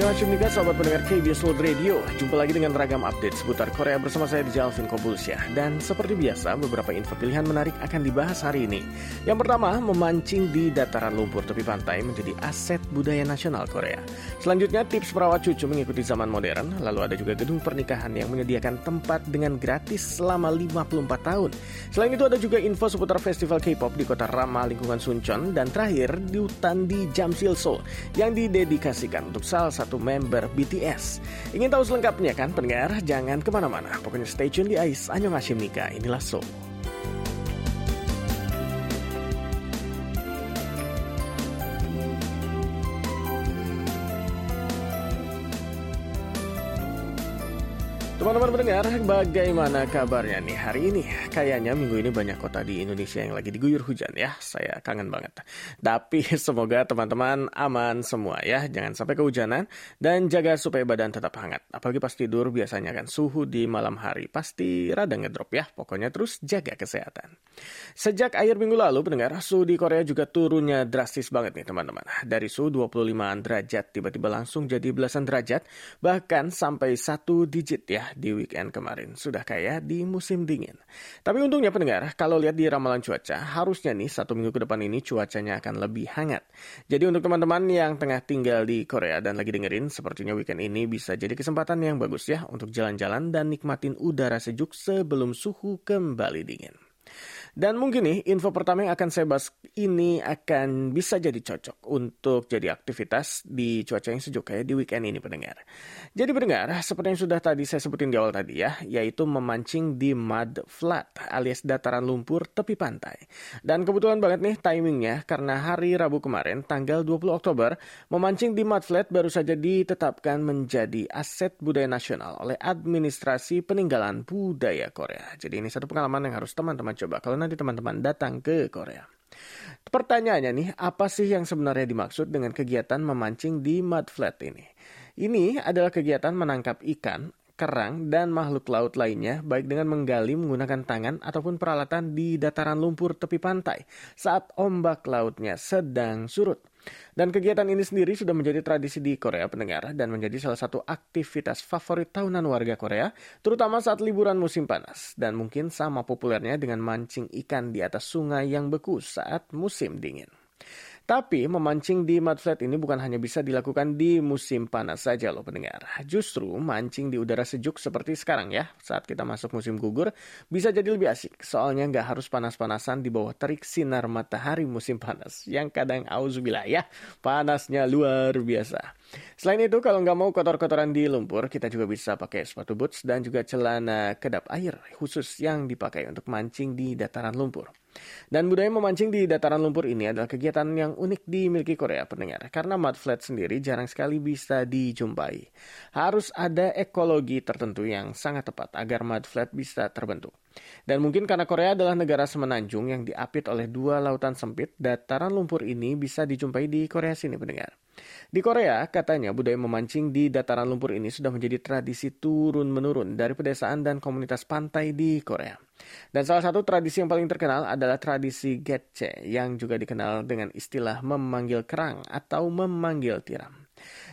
Annyeonghaseyo sahabat pendengar KBS World Radio. Jumpa lagi dengan ragam update seputar Korea bersama saya di Jalvin Kobulsyah Dan seperti biasa beberapa info pilihan menarik akan dibahas hari ini. Yang pertama memancing di dataran lumpur tepi pantai menjadi aset budaya nasional Korea. Selanjutnya tips perawat cucu mengikuti zaman modern. Lalu ada juga gedung pernikahan yang menyediakan tempat dengan gratis selama 54 tahun. Selain itu ada juga info seputar festival K-pop di kota ramah lingkungan Suncheon. Dan terakhir di hutan di Jamsil Seoul Yang didedikasikan untuk salah member BTS. Ingin tahu selengkapnya kan pendengar? Jangan ke mana-mana. Pokoknya stay tune di AIS Anyong Nika. Inilah Soul. Teman-teman pendengar, bagaimana kabarnya nih hari ini? Kayaknya minggu ini banyak kota di Indonesia yang lagi diguyur hujan ya. Saya kangen banget. Tapi semoga teman-teman aman semua ya. Jangan sampai kehujanan dan jaga supaya badan tetap hangat. Apalagi pas tidur biasanya kan suhu di malam hari pasti rada ngedrop ya. Pokoknya terus jaga kesehatan. Sejak akhir minggu lalu pendengar, suhu di Korea juga turunnya drastis banget nih teman-teman. Dari suhu 25 derajat tiba-tiba langsung jadi belasan derajat. Bahkan sampai satu digit ya di weekend kemarin. Sudah kayak di musim dingin. Tapi untungnya pendengar, kalau lihat di ramalan cuaca, harusnya nih satu minggu ke depan ini cuacanya akan lebih hangat. Jadi untuk teman-teman yang tengah tinggal di Korea dan lagi dengerin, sepertinya weekend ini bisa jadi kesempatan yang bagus ya untuk jalan-jalan dan nikmatin udara sejuk sebelum suhu kembali dingin. Dan mungkin nih info pertama yang akan saya bahas ini akan bisa jadi cocok untuk jadi aktivitas di cuaca yang sejuk kayak di weekend ini pendengar. Jadi pendengar, seperti yang sudah tadi saya sebutin di awal tadi ya, yaitu memancing di mud flat alias dataran lumpur tepi pantai. Dan kebetulan banget nih timingnya karena hari Rabu kemarin tanggal 20 Oktober, memancing di mud flat baru saja ditetapkan menjadi aset budaya nasional oleh Administrasi Peninggalan Budaya Korea. Jadi ini satu pengalaman yang harus teman-teman coba. Kalau nanti teman-teman datang ke Korea. Pertanyaannya nih, apa sih yang sebenarnya dimaksud dengan kegiatan memancing di mud flat ini? Ini adalah kegiatan menangkap ikan, kerang, dan makhluk laut lainnya baik dengan menggali menggunakan tangan ataupun peralatan di dataran lumpur tepi pantai saat ombak lautnya sedang surut. Dan kegiatan ini sendiri sudah menjadi tradisi di Korea pendengar dan menjadi salah satu aktivitas favorit tahunan warga Korea, terutama saat liburan musim panas. Dan mungkin sama populernya dengan mancing ikan di atas sungai yang beku saat musim dingin. Tapi memancing di mud flat ini bukan hanya bisa dilakukan di musim panas saja loh pendengar. Justru mancing di udara sejuk seperti sekarang ya, saat kita masuk musim gugur, bisa jadi lebih asik. Soalnya nggak harus panas-panasan di bawah terik sinar matahari musim panas. Yang kadang auzubillah ya, panasnya luar biasa. Selain itu, kalau nggak mau kotor-kotoran di lumpur, kita juga bisa pakai sepatu boots dan juga celana kedap air khusus yang dipakai untuk mancing di dataran lumpur. Dan budaya memancing di dataran lumpur ini adalah kegiatan yang unik dimiliki Korea pendengar. Karena mud flat sendiri jarang sekali bisa dijumpai. Harus ada ekologi tertentu yang sangat tepat agar mud flat bisa terbentuk. Dan mungkin karena Korea adalah negara semenanjung yang diapit oleh dua lautan sempit, dataran lumpur ini bisa dijumpai di Korea sini pendengar. Di Korea, katanya budaya memancing di dataran lumpur ini sudah menjadi tradisi turun-menurun dari pedesaan dan komunitas pantai di Korea. Dan salah satu tradisi yang paling terkenal adalah tradisi getche yang juga dikenal dengan istilah memanggil kerang atau memanggil tiram.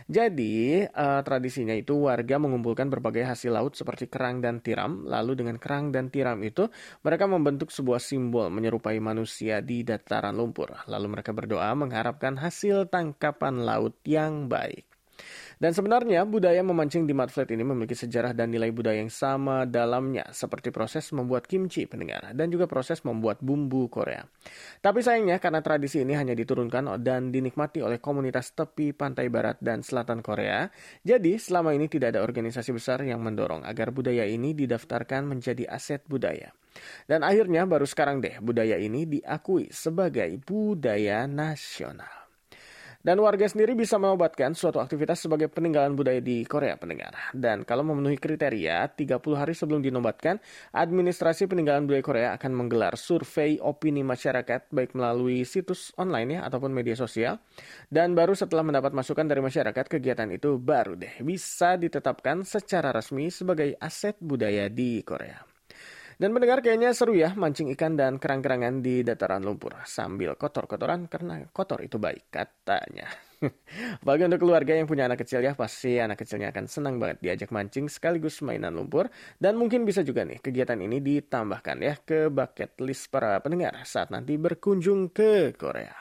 Jadi, uh, tradisinya itu warga mengumpulkan berbagai hasil laut seperti kerang dan tiram. Lalu dengan kerang dan tiram itu, mereka membentuk sebuah simbol menyerupai manusia di dataran lumpur. Lalu mereka berdoa mengharapkan hasil tangkapan laut yang baik. Dan sebenarnya budaya memancing di mud ini memiliki sejarah dan nilai budaya yang sama dalamnya, seperti proses membuat kimchi pendengar dan juga proses membuat bumbu Korea. Tapi sayangnya karena tradisi ini hanya diturunkan dan dinikmati oleh komunitas tepi pantai barat dan selatan Korea, jadi selama ini tidak ada organisasi besar yang mendorong agar budaya ini didaftarkan menjadi aset budaya. Dan akhirnya baru sekarang deh budaya ini diakui sebagai budaya nasional. Dan warga sendiri bisa menobatkan suatu aktivitas sebagai peninggalan budaya di Korea pendengar. Dan kalau memenuhi kriteria, 30 hari sebelum dinobatkan, Administrasi Peninggalan Budaya Korea akan menggelar survei opini masyarakat baik melalui situs online ya ataupun media sosial. Dan baru setelah mendapat masukan dari masyarakat, kegiatan itu baru deh bisa ditetapkan secara resmi sebagai aset budaya di Korea. Dan mendengar kayaknya seru ya mancing ikan dan kerang-kerangan di dataran lumpur sambil kotor-kotoran karena kotor itu baik katanya. Bagi untuk keluarga yang punya anak kecil ya, pasti anak kecilnya akan senang banget diajak mancing sekaligus mainan lumpur. Dan mungkin bisa juga nih kegiatan ini ditambahkan ya ke bucket list para pendengar saat nanti berkunjung ke Korea.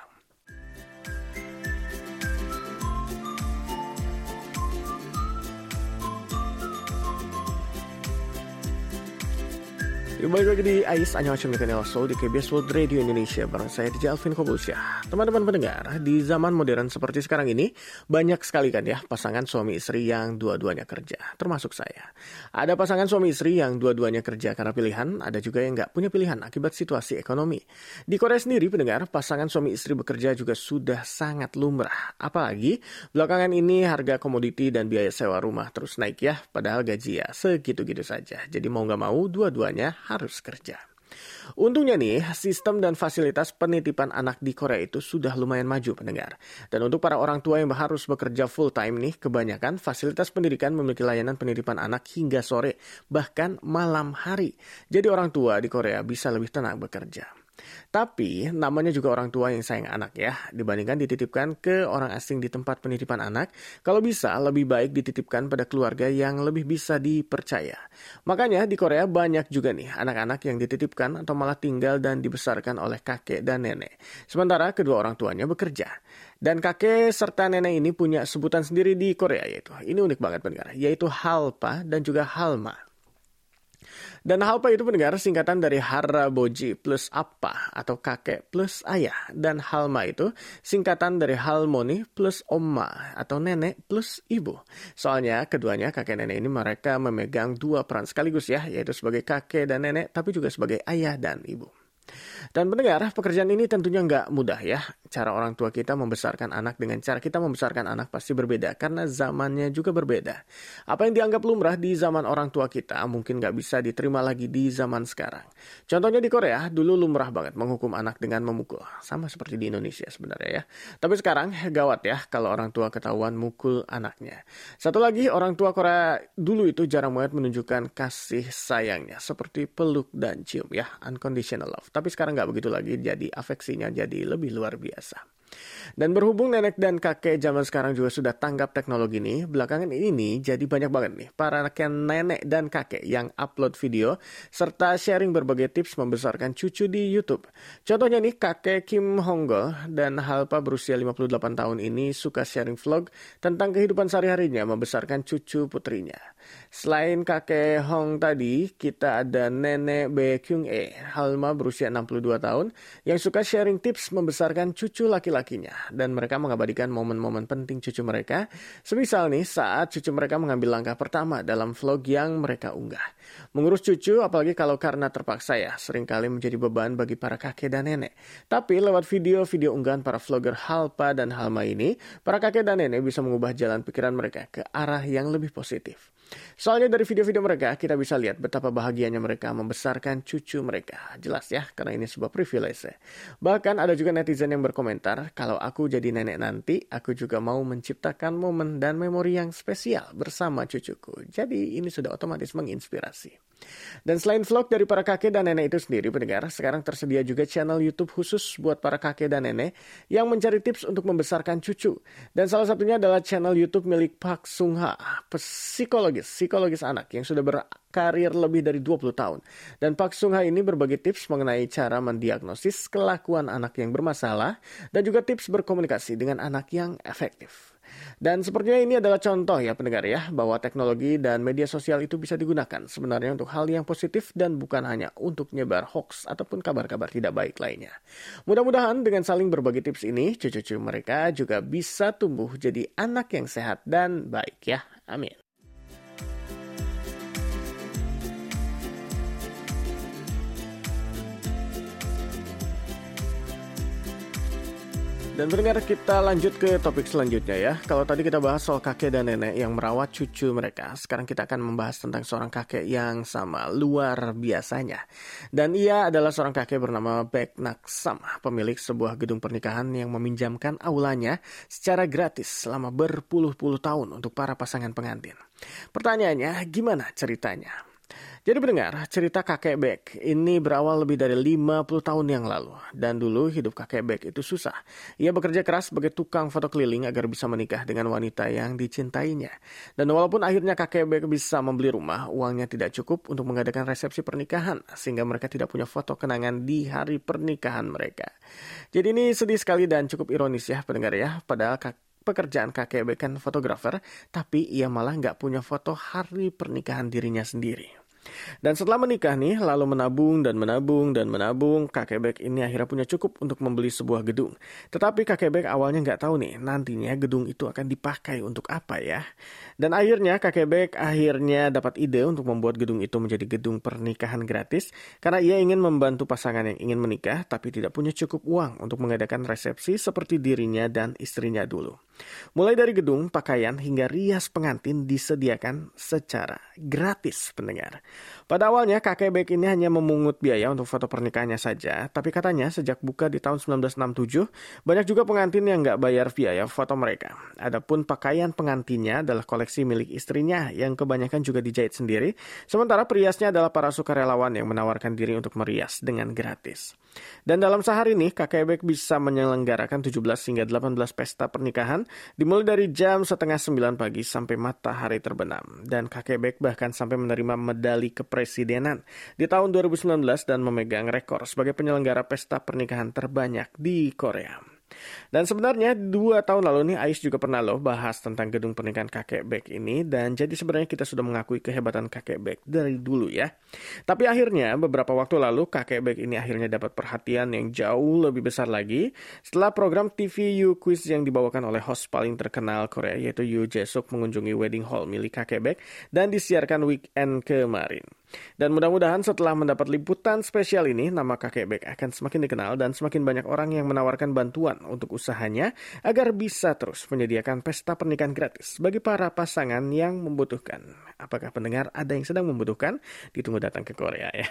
Kembali lagi di AIS Annyeonghaseyo Mekanel Soul di KBS World Radio Indonesia Bareng saya DJ Alvin Teman-teman pendengar, di zaman modern seperti sekarang ini Banyak sekali kan ya pasangan suami istri yang dua-duanya kerja Termasuk saya. Ada pasangan suami istri yang dua-duanya kerja karena pilihan Ada juga yang nggak punya pilihan akibat situasi ekonomi. Di Korea sendiri pendengar, pasangan suami istri bekerja juga sudah sangat lumrah. Apalagi belakangan ini harga komoditi dan biaya sewa rumah terus naik ya Padahal gaji ya segitu-gitu saja. Jadi mau nggak mau dua-duanya harus kerja. Untungnya nih, sistem dan fasilitas penitipan anak di Korea itu sudah lumayan maju pendengar. Dan untuk para orang tua yang harus bekerja full time nih, kebanyakan fasilitas pendidikan memiliki layanan penitipan anak hingga sore, bahkan malam hari. Jadi orang tua di Korea bisa lebih tenang bekerja. Tapi namanya juga orang tua yang sayang anak ya, dibandingkan dititipkan ke orang asing di tempat penitipan anak, kalau bisa lebih baik dititipkan pada keluarga yang lebih bisa dipercaya. Makanya di Korea banyak juga nih anak-anak yang dititipkan atau malah tinggal dan dibesarkan oleh kakek dan nenek. Sementara kedua orang tuanya bekerja. Dan kakek serta nenek ini punya sebutan sendiri di Korea yaitu, ini unik banget pendengar, yaitu halpa dan juga halma. Dan Halpa itu pendengar singkatan dari Haraboji plus apa atau kakek plus ayah. Dan Halma itu singkatan dari Halmoni plus oma atau nenek plus ibu. Soalnya keduanya kakek nenek ini mereka memegang dua peran sekaligus ya, yaitu sebagai kakek dan nenek tapi juga sebagai ayah dan ibu. Dan pendengar, pekerjaan ini tentunya nggak mudah ya. Cara orang tua kita membesarkan anak dengan cara kita membesarkan anak pasti berbeda karena zamannya juga berbeda. Apa yang dianggap lumrah di zaman orang tua kita mungkin nggak bisa diterima lagi di zaman sekarang. Contohnya di Korea, dulu lumrah banget menghukum anak dengan memukul. Sama seperti di Indonesia sebenarnya ya. Tapi sekarang gawat ya kalau orang tua ketahuan mukul anaknya. Satu lagi, orang tua Korea dulu itu jarang banget menunjukkan kasih sayangnya. Seperti peluk dan cium ya, unconditional love. Tapi sekarang nggak begitu lagi, jadi afeksinya jadi lebih luar biasa. Dan berhubung nenek dan kakek zaman sekarang juga sudah tanggap teknologi ini, belakangan ini jadi banyak banget nih para nenek dan kakek yang upload video serta sharing berbagai tips membesarkan cucu di YouTube. Contohnya nih kakek Kim Honggo dan Halpa berusia 58 tahun ini suka sharing vlog tentang kehidupan sehari-harinya membesarkan cucu putrinya. Selain kakek Hong tadi, kita ada nenek Bae Kyung E, Halma berusia 62 tahun yang suka sharing tips membesarkan cucu laki-laki laki-lakinya dan mereka mengabadikan momen-momen penting cucu mereka. Semisal nih saat cucu mereka mengambil langkah pertama dalam vlog yang mereka unggah. Mengurus cucu apalagi kalau karena terpaksa ya sering kali menjadi beban bagi para kakek dan nenek. Tapi lewat video-video unggahan para vlogger Halpa dan Halma ini, para kakek dan nenek bisa mengubah jalan pikiran mereka ke arah yang lebih positif. Soalnya dari video-video mereka kita bisa lihat betapa bahagianya mereka membesarkan cucu mereka. Jelas ya, karena ini sebuah privilege. Bahkan ada juga netizen yang berkomentar, kalau aku jadi nenek nanti, aku juga mau menciptakan momen dan memori yang spesial bersama cucuku. Jadi ini sudah otomatis menginspirasi. Dan selain vlog dari para kakek dan nenek itu sendiri pendengar, sekarang tersedia juga channel YouTube khusus buat para kakek dan nenek yang mencari tips untuk membesarkan cucu. Dan salah satunya adalah channel YouTube milik Pak Sung Ha, psikologis, psikologis anak yang sudah berkarir lebih dari 20 tahun. Dan Pak Sung Ha ini berbagi tips mengenai cara mendiagnosis kelakuan anak yang bermasalah dan juga tips berkomunikasi dengan anak yang efektif. Dan sepertinya ini adalah contoh ya pendengar ya, bahwa teknologi dan media sosial itu bisa digunakan sebenarnya untuk hal yang positif dan bukan hanya untuk nyebar hoax ataupun kabar-kabar tidak baik lainnya. Mudah-mudahan dengan saling berbagi tips ini, cucu-cucu mereka juga bisa tumbuh jadi anak yang sehat dan baik ya. Amin. Dan pendengar kita lanjut ke topik selanjutnya ya. Kalau tadi kita bahas soal kakek dan nenek yang merawat cucu mereka, sekarang kita akan membahas tentang seorang kakek yang sama luar biasanya. Dan ia adalah seorang kakek bernama Bek Naksam, pemilik sebuah gedung pernikahan yang meminjamkan aulanya secara gratis selama berpuluh-puluh tahun untuk para pasangan pengantin. Pertanyaannya, gimana ceritanya? Jadi pendengar, cerita kakek Beck ini berawal lebih dari 50 tahun yang lalu. Dan dulu hidup kakek Beck itu susah. Ia bekerja keras sebagai tukang foto keliling agar bisa menikah dengan wanita yang dicintainya. Dan walaupun akhirnya kakek Beck bisa membeli rumah, uangnya tidak cukup untuk mengadakan resepsi pernikahan. Sehingga mereka tidak punya foto kenangan di hari pernikahan mereka. Jadi ini sedih sekali dan cukup ironis ya pendengar ya. Padahal pekerjaan kakek Beck kan fotografer, tapi ia malah nggak punya foto hari pernikahan dirinya sendiri. Dan setelah menikah nih, lalu menabung dan menabung dan menabung, kakek Beck ini akhirnya punya cukup untuk membeli sebuah gedung. Tetapi kakek Beck awalnya nggak tahu nih, nantinya gedung itu akan dipakai untuk apa ya. Dan akhirnya kakek Beck akhirnya dapat ide untuk membuat gedung itu menjadi gedung pernikahan gratis, karena ia ingin membantu pasangan yang ingin menikah, tapi tidak punya cukup uang untuk mengadakan resepsi seperti dirinya dan istrinya dulu. Mulai dari gedung, pakaian, hingga rias pengantin disediakan secara gratis pendengar. Pada awalnya kakek Beck ini hanya memungut biaya untuk foto pernikahannya saja, tapi katanya sejak buka di tahun 1967, banyak juga pengantin yang nggak bayar biaya foto mereka. Adapun pakaian pengantinnya adalah koleksi milik istrinya yang kebanyakan juga dijahit sendiri, sementara periasnya adalah para sukarelawan yang menawarkan diri untuk merias dengan gratis. Dan dalam sehari ini, kakek Beck bisa menyelenggarakan 17 hingga 18 pesta pernikahan, dimulai dari jam setengah 9 pagi sampai matahari terbenam. Dan kakek Beck bahkan sampai menerima medali kepresidenan di tahun 2019 dan memegang rekor sebagai penyelenggara pesta pernikahan terbanyak di Korea. Dan sebenarnya dua tahun lalu nih Ais juga pernah loh bahas tentang gedung pernikahan kakek Beck ini dan jadi sebenarnya kita sudah mengakui kehebatan kakek Beck dari dulu ya. Tapi akhirnya beberapa waktu lalu kakek Beck ini akhirnya dapat perhatian yang jauh lebih besar lagi setelah program TV You Quiz yang dibawakan oleh host paling terkenal Korea yaitu Yoo Jae-suk mengunjungi wedding hall milik kakek Beck dan disiarkan weekend kemarin. Dan mudah-mudahan setelah mendapat liputan spesial ini, nama kakek Beck akan semakin dikenal dan semakin banyak orang yang menawarkan bantuan untuk usahanya agar bisa terus menyediakan pesta pernikahan gratis bagi para pasangan yang membutuhkan. Apakah pendengar ada yang sedang membutuhkan? Ditunggu datang ke Korea ya.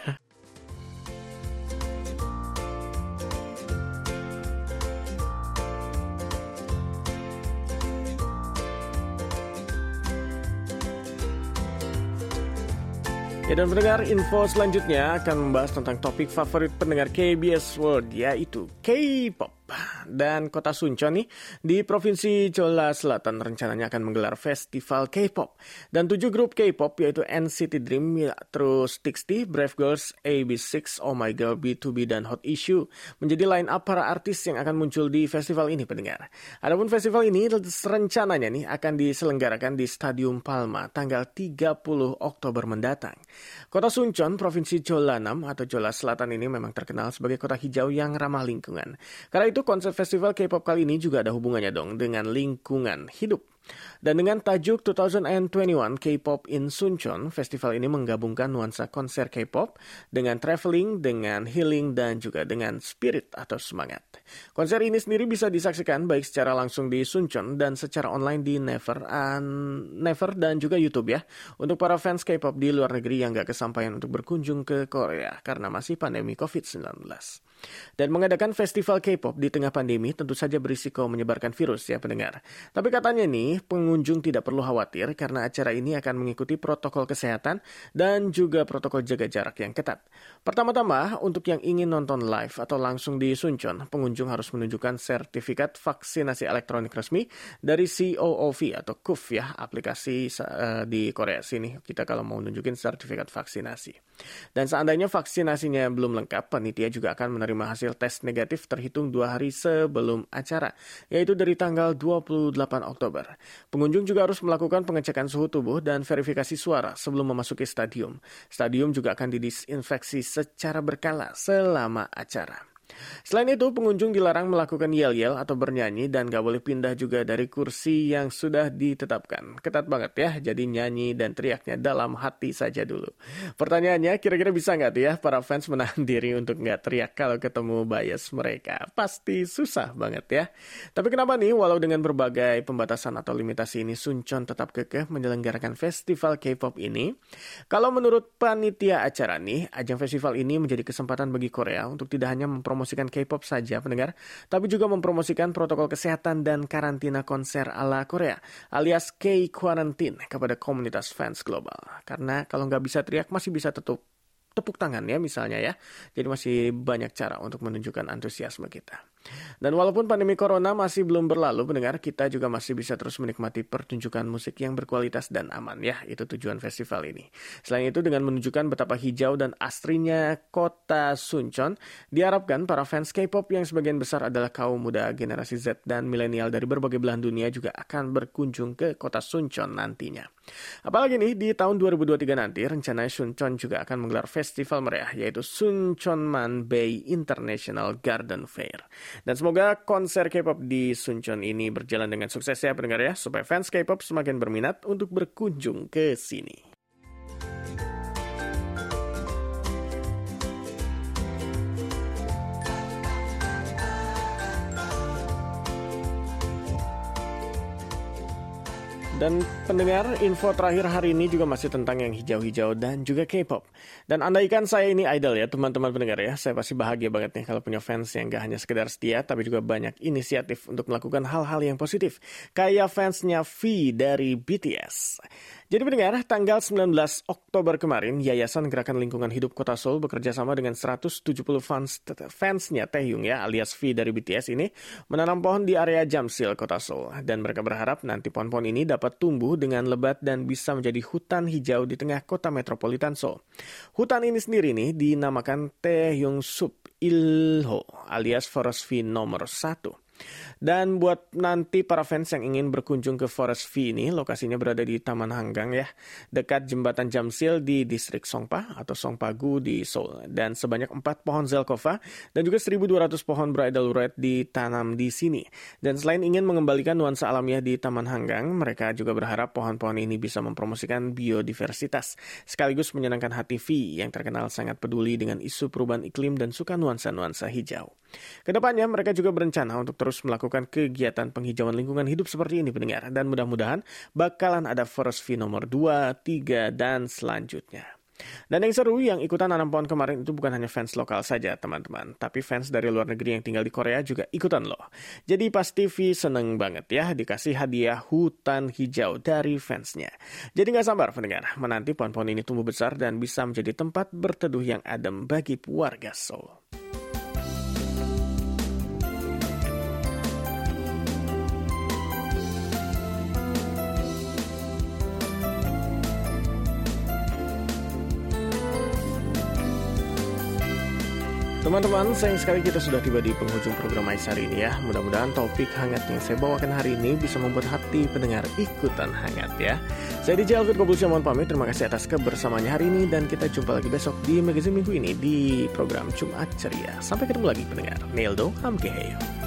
Ya dan pendengar info selanjutnya akan membahas tentang topik favorit pendengar KBS World yaitu K-pop. Dan kota Suncheon nih di Provinsi Jeolla Selatan rencananya akan menggelar festival K-pop. Dan tujuh grup K-pop yaitu NCT Dream, ya, terus TXT, Brave Girls, AB6, Oh My Girl, B2B, dan Hot Issue menjadi line up para artis yang akan muncul di festival ini pendengar. Adapun festival ini rencananya nih akan diselenggarakan di Stadium Palma tanggal 30 Oktober mendatang. Kota Suncheon, Provinsi Jeollanam atau Jeolla Selatan ini memang terkenal sebagai kota hijau yang ramah lingkungan. Karena konsep festival K-pop kali ini juga ada hubungannya dong dengan lingkungan hidup. Dan dengan tajuk 2021 K-pop in Suncheon, festival ini menggabungkan nuansa konser K-pop dengan traveling, dengan healing, dan juga dengan spirit atau semangat. Konser ini sendiri bisa disaksikan baik secara langsung di Suncheon dan secara online di Never, and Never dan juga YouTube ya. Untuk para fans K-pop di luar negeri yang gak kesampaian untuk berkunjung ke Korea karena masih pandemi COVID-19. Dan mengadakan festival K-pop di tengah pandemi tentu saja berisiko menyebarkan virus ya pendengar. Tapi katanya nih, pengunjung tidak perlu khawatir karena acara ini akan mengikuti protokol kesehatan dan juga protokol jaga jarak yang ketat. Pertama-tama, untuk yang ingin nonton live atau langsung di Suncheon, pengunjung harus menunjukkan sertifikat vaksinasi elektronik resmi dari COOV atau KUV ya, aplikasi uh, di Korea sini. Kita kalau mau nunjukin sertifikat vaksinasi. Dan seandainya vaksinasinya belum lengkap, panitia juga akan menerima hasil tes negatif terhitung dua hari sebelum acara, yaitu dari tanggal 28 Oktober. Pengunjung juga harus melakukan pengecekan suhu tubuh dan verifikasi suara sebelum memasuki stadium. Stadium juga akan didisinfeksi secara berkala selama acara. Selain itu, pengunjung dilarang melakukan yel-yel atau bernyanyi dan gak boleh pindah juga dari kursi yang sudah ditetapkan. Ketat banget ya, jadi nyanyi dan teriaknya dalam hati saja dulu. Pertanyaannya, kira-kira bisa nggak tuh ya para fans menahan diri untuk nggak teriak kalau ketemu bias mereka? Pasti susah banget ya. Tapi kenapa nih, walau dengan berbagai pembatasan atau limitasi ini, Suncheon tetap kekeh menyelenggarakan festival K-pop ini? Kalau menurut panitia acara nih, ajang festival ini menjadi kesempatan bagi Korea untuk tidak hanya mempromosi mempromosikan K-pop saja pendengar, tapi juga mempromosikan protokol kesehatan dan karantina konser ala Korea alias K-Quarantine kepada komunitas fans global. Karena kalau nggak bisa teriak masih bisa tutup tepuk tangan ya misalnya ya. Jadi masih banyak cara untuk menunjukkan antusiasme kita. Dan walaupun pandemi corona masih belum berlalu, pendengar, kita juga masih bisa terus menikmati pertunjukan musik yang berkualitas dan aman ya. Itu tujuan festival ini. Selain itu dengan menunjukkan betapa hijau dan asrinya kota Suncheon, diharapkan para fans K-pop yang sebagian besar adalah kaum muda generasi Z dan milenial dari berbagai belahan dunia juga akan berkunjung ke kota Suncheon nantinya. Apalagi nih di tahun 2023 nanti rencana Suncheon juga akan menggelar festival meriah yaitu Suncheonman Bay International Garden Fair. Dan semoga konser K-pop di Suncheon ini berjalan dengan sukses ya pendengar ya supaya fans K-pop semakin berminat untuk berkunjung ke sini. Dan pendengar, info terakhir hari ini juga masih tentang yang hijau-hijau dan juga K-pop. Dan andaikan saya ini idol ya, teman-teman pendengar ya, saya pasti bahagia banget nih kalau punya fans yang gak hanya sekedar setia, tapi juga banyak inisiatif untuk melakukan hal-hal yang positif. Kayak fansnya V dari BTS. Jadi pendengar, tanggal 19 Oktober kemarin, Yayasan Gerakan Lingkungan Hidup Kota Seoul bekerja sama dengan 170 fans fansnya Taehyung ya, alias V dari BTS ini, menanam pohon di area Jamsil, Kota Seoul. Dan mereka berharap nanti pohon-pohon ini dapat tumbuh dengan lebat dan bisa menjadi hutan hijau di tengah kota metropolitan Seoul. Hutan ini sendiri nih dinamakan Taehyung Sup Ilho alias Forest V nomor 1. Dan buat nanti para fans yang ingin berkunjung ke Forest V ini, lokasinya berada di Taman Hanggang ya, dekat jembatan Jamsil di distrik Songpa atau Songpagu di Seoul. Dan sebanyak 4 pohon Zelkova dan juga 1.200 pohon bridal red ditanam di sini. Dan selain ingin mengembalikan nuansa alamiah di Taman Hanggang, mereka juga berharap pohon-pohon ini bisa mempromosikan biodiversitas, sekaligus menyenangkan hati V yang terkenal sangat peduli dengan isu perubahan iklim dan suka nuansa-nuansa hijau. Ke depannya mereka juga berencana untuk terus melakukan kegiatan penghijauan lingkungan hidup seperti ini pendengar. Dan mudah-mudahan bakalan ada Forest V nomor 2, 3, dan selanjutnya. Dan yang seru yang ikutan nanam pohon kemarin itu bukan hanya fans lokal saja teman-teman, tapi fans dari luar negeri yang tinggal di Korea juga ikutan loh. Jadi pas TV seneng banget ya dikasih hadiah hutan hijau dari fansnya. Jadi nggak sabar pendengar, menanti pohon-pohon ini tumbuh besar dan bisa menjadi tempat berteduh yang adem bagi warga Seoul. Teman-teman, sayang sekali kita sudah tiba di penghujung program Ais hari ini ya. Mudah-mudahan topik hangat yang saya bawakan hari ini bisa membuat hati pendengar ikutan hangat ya. Saya DJ Alfred Kobulsya mohon pamit. Terima kasih atas kebersamaannya hari ini dan kita jumpa lagi besok di magazine minggu ini di program Jumat Ceria. Sampai ketemu lagi pendengar. Neldo Hamkeheyo.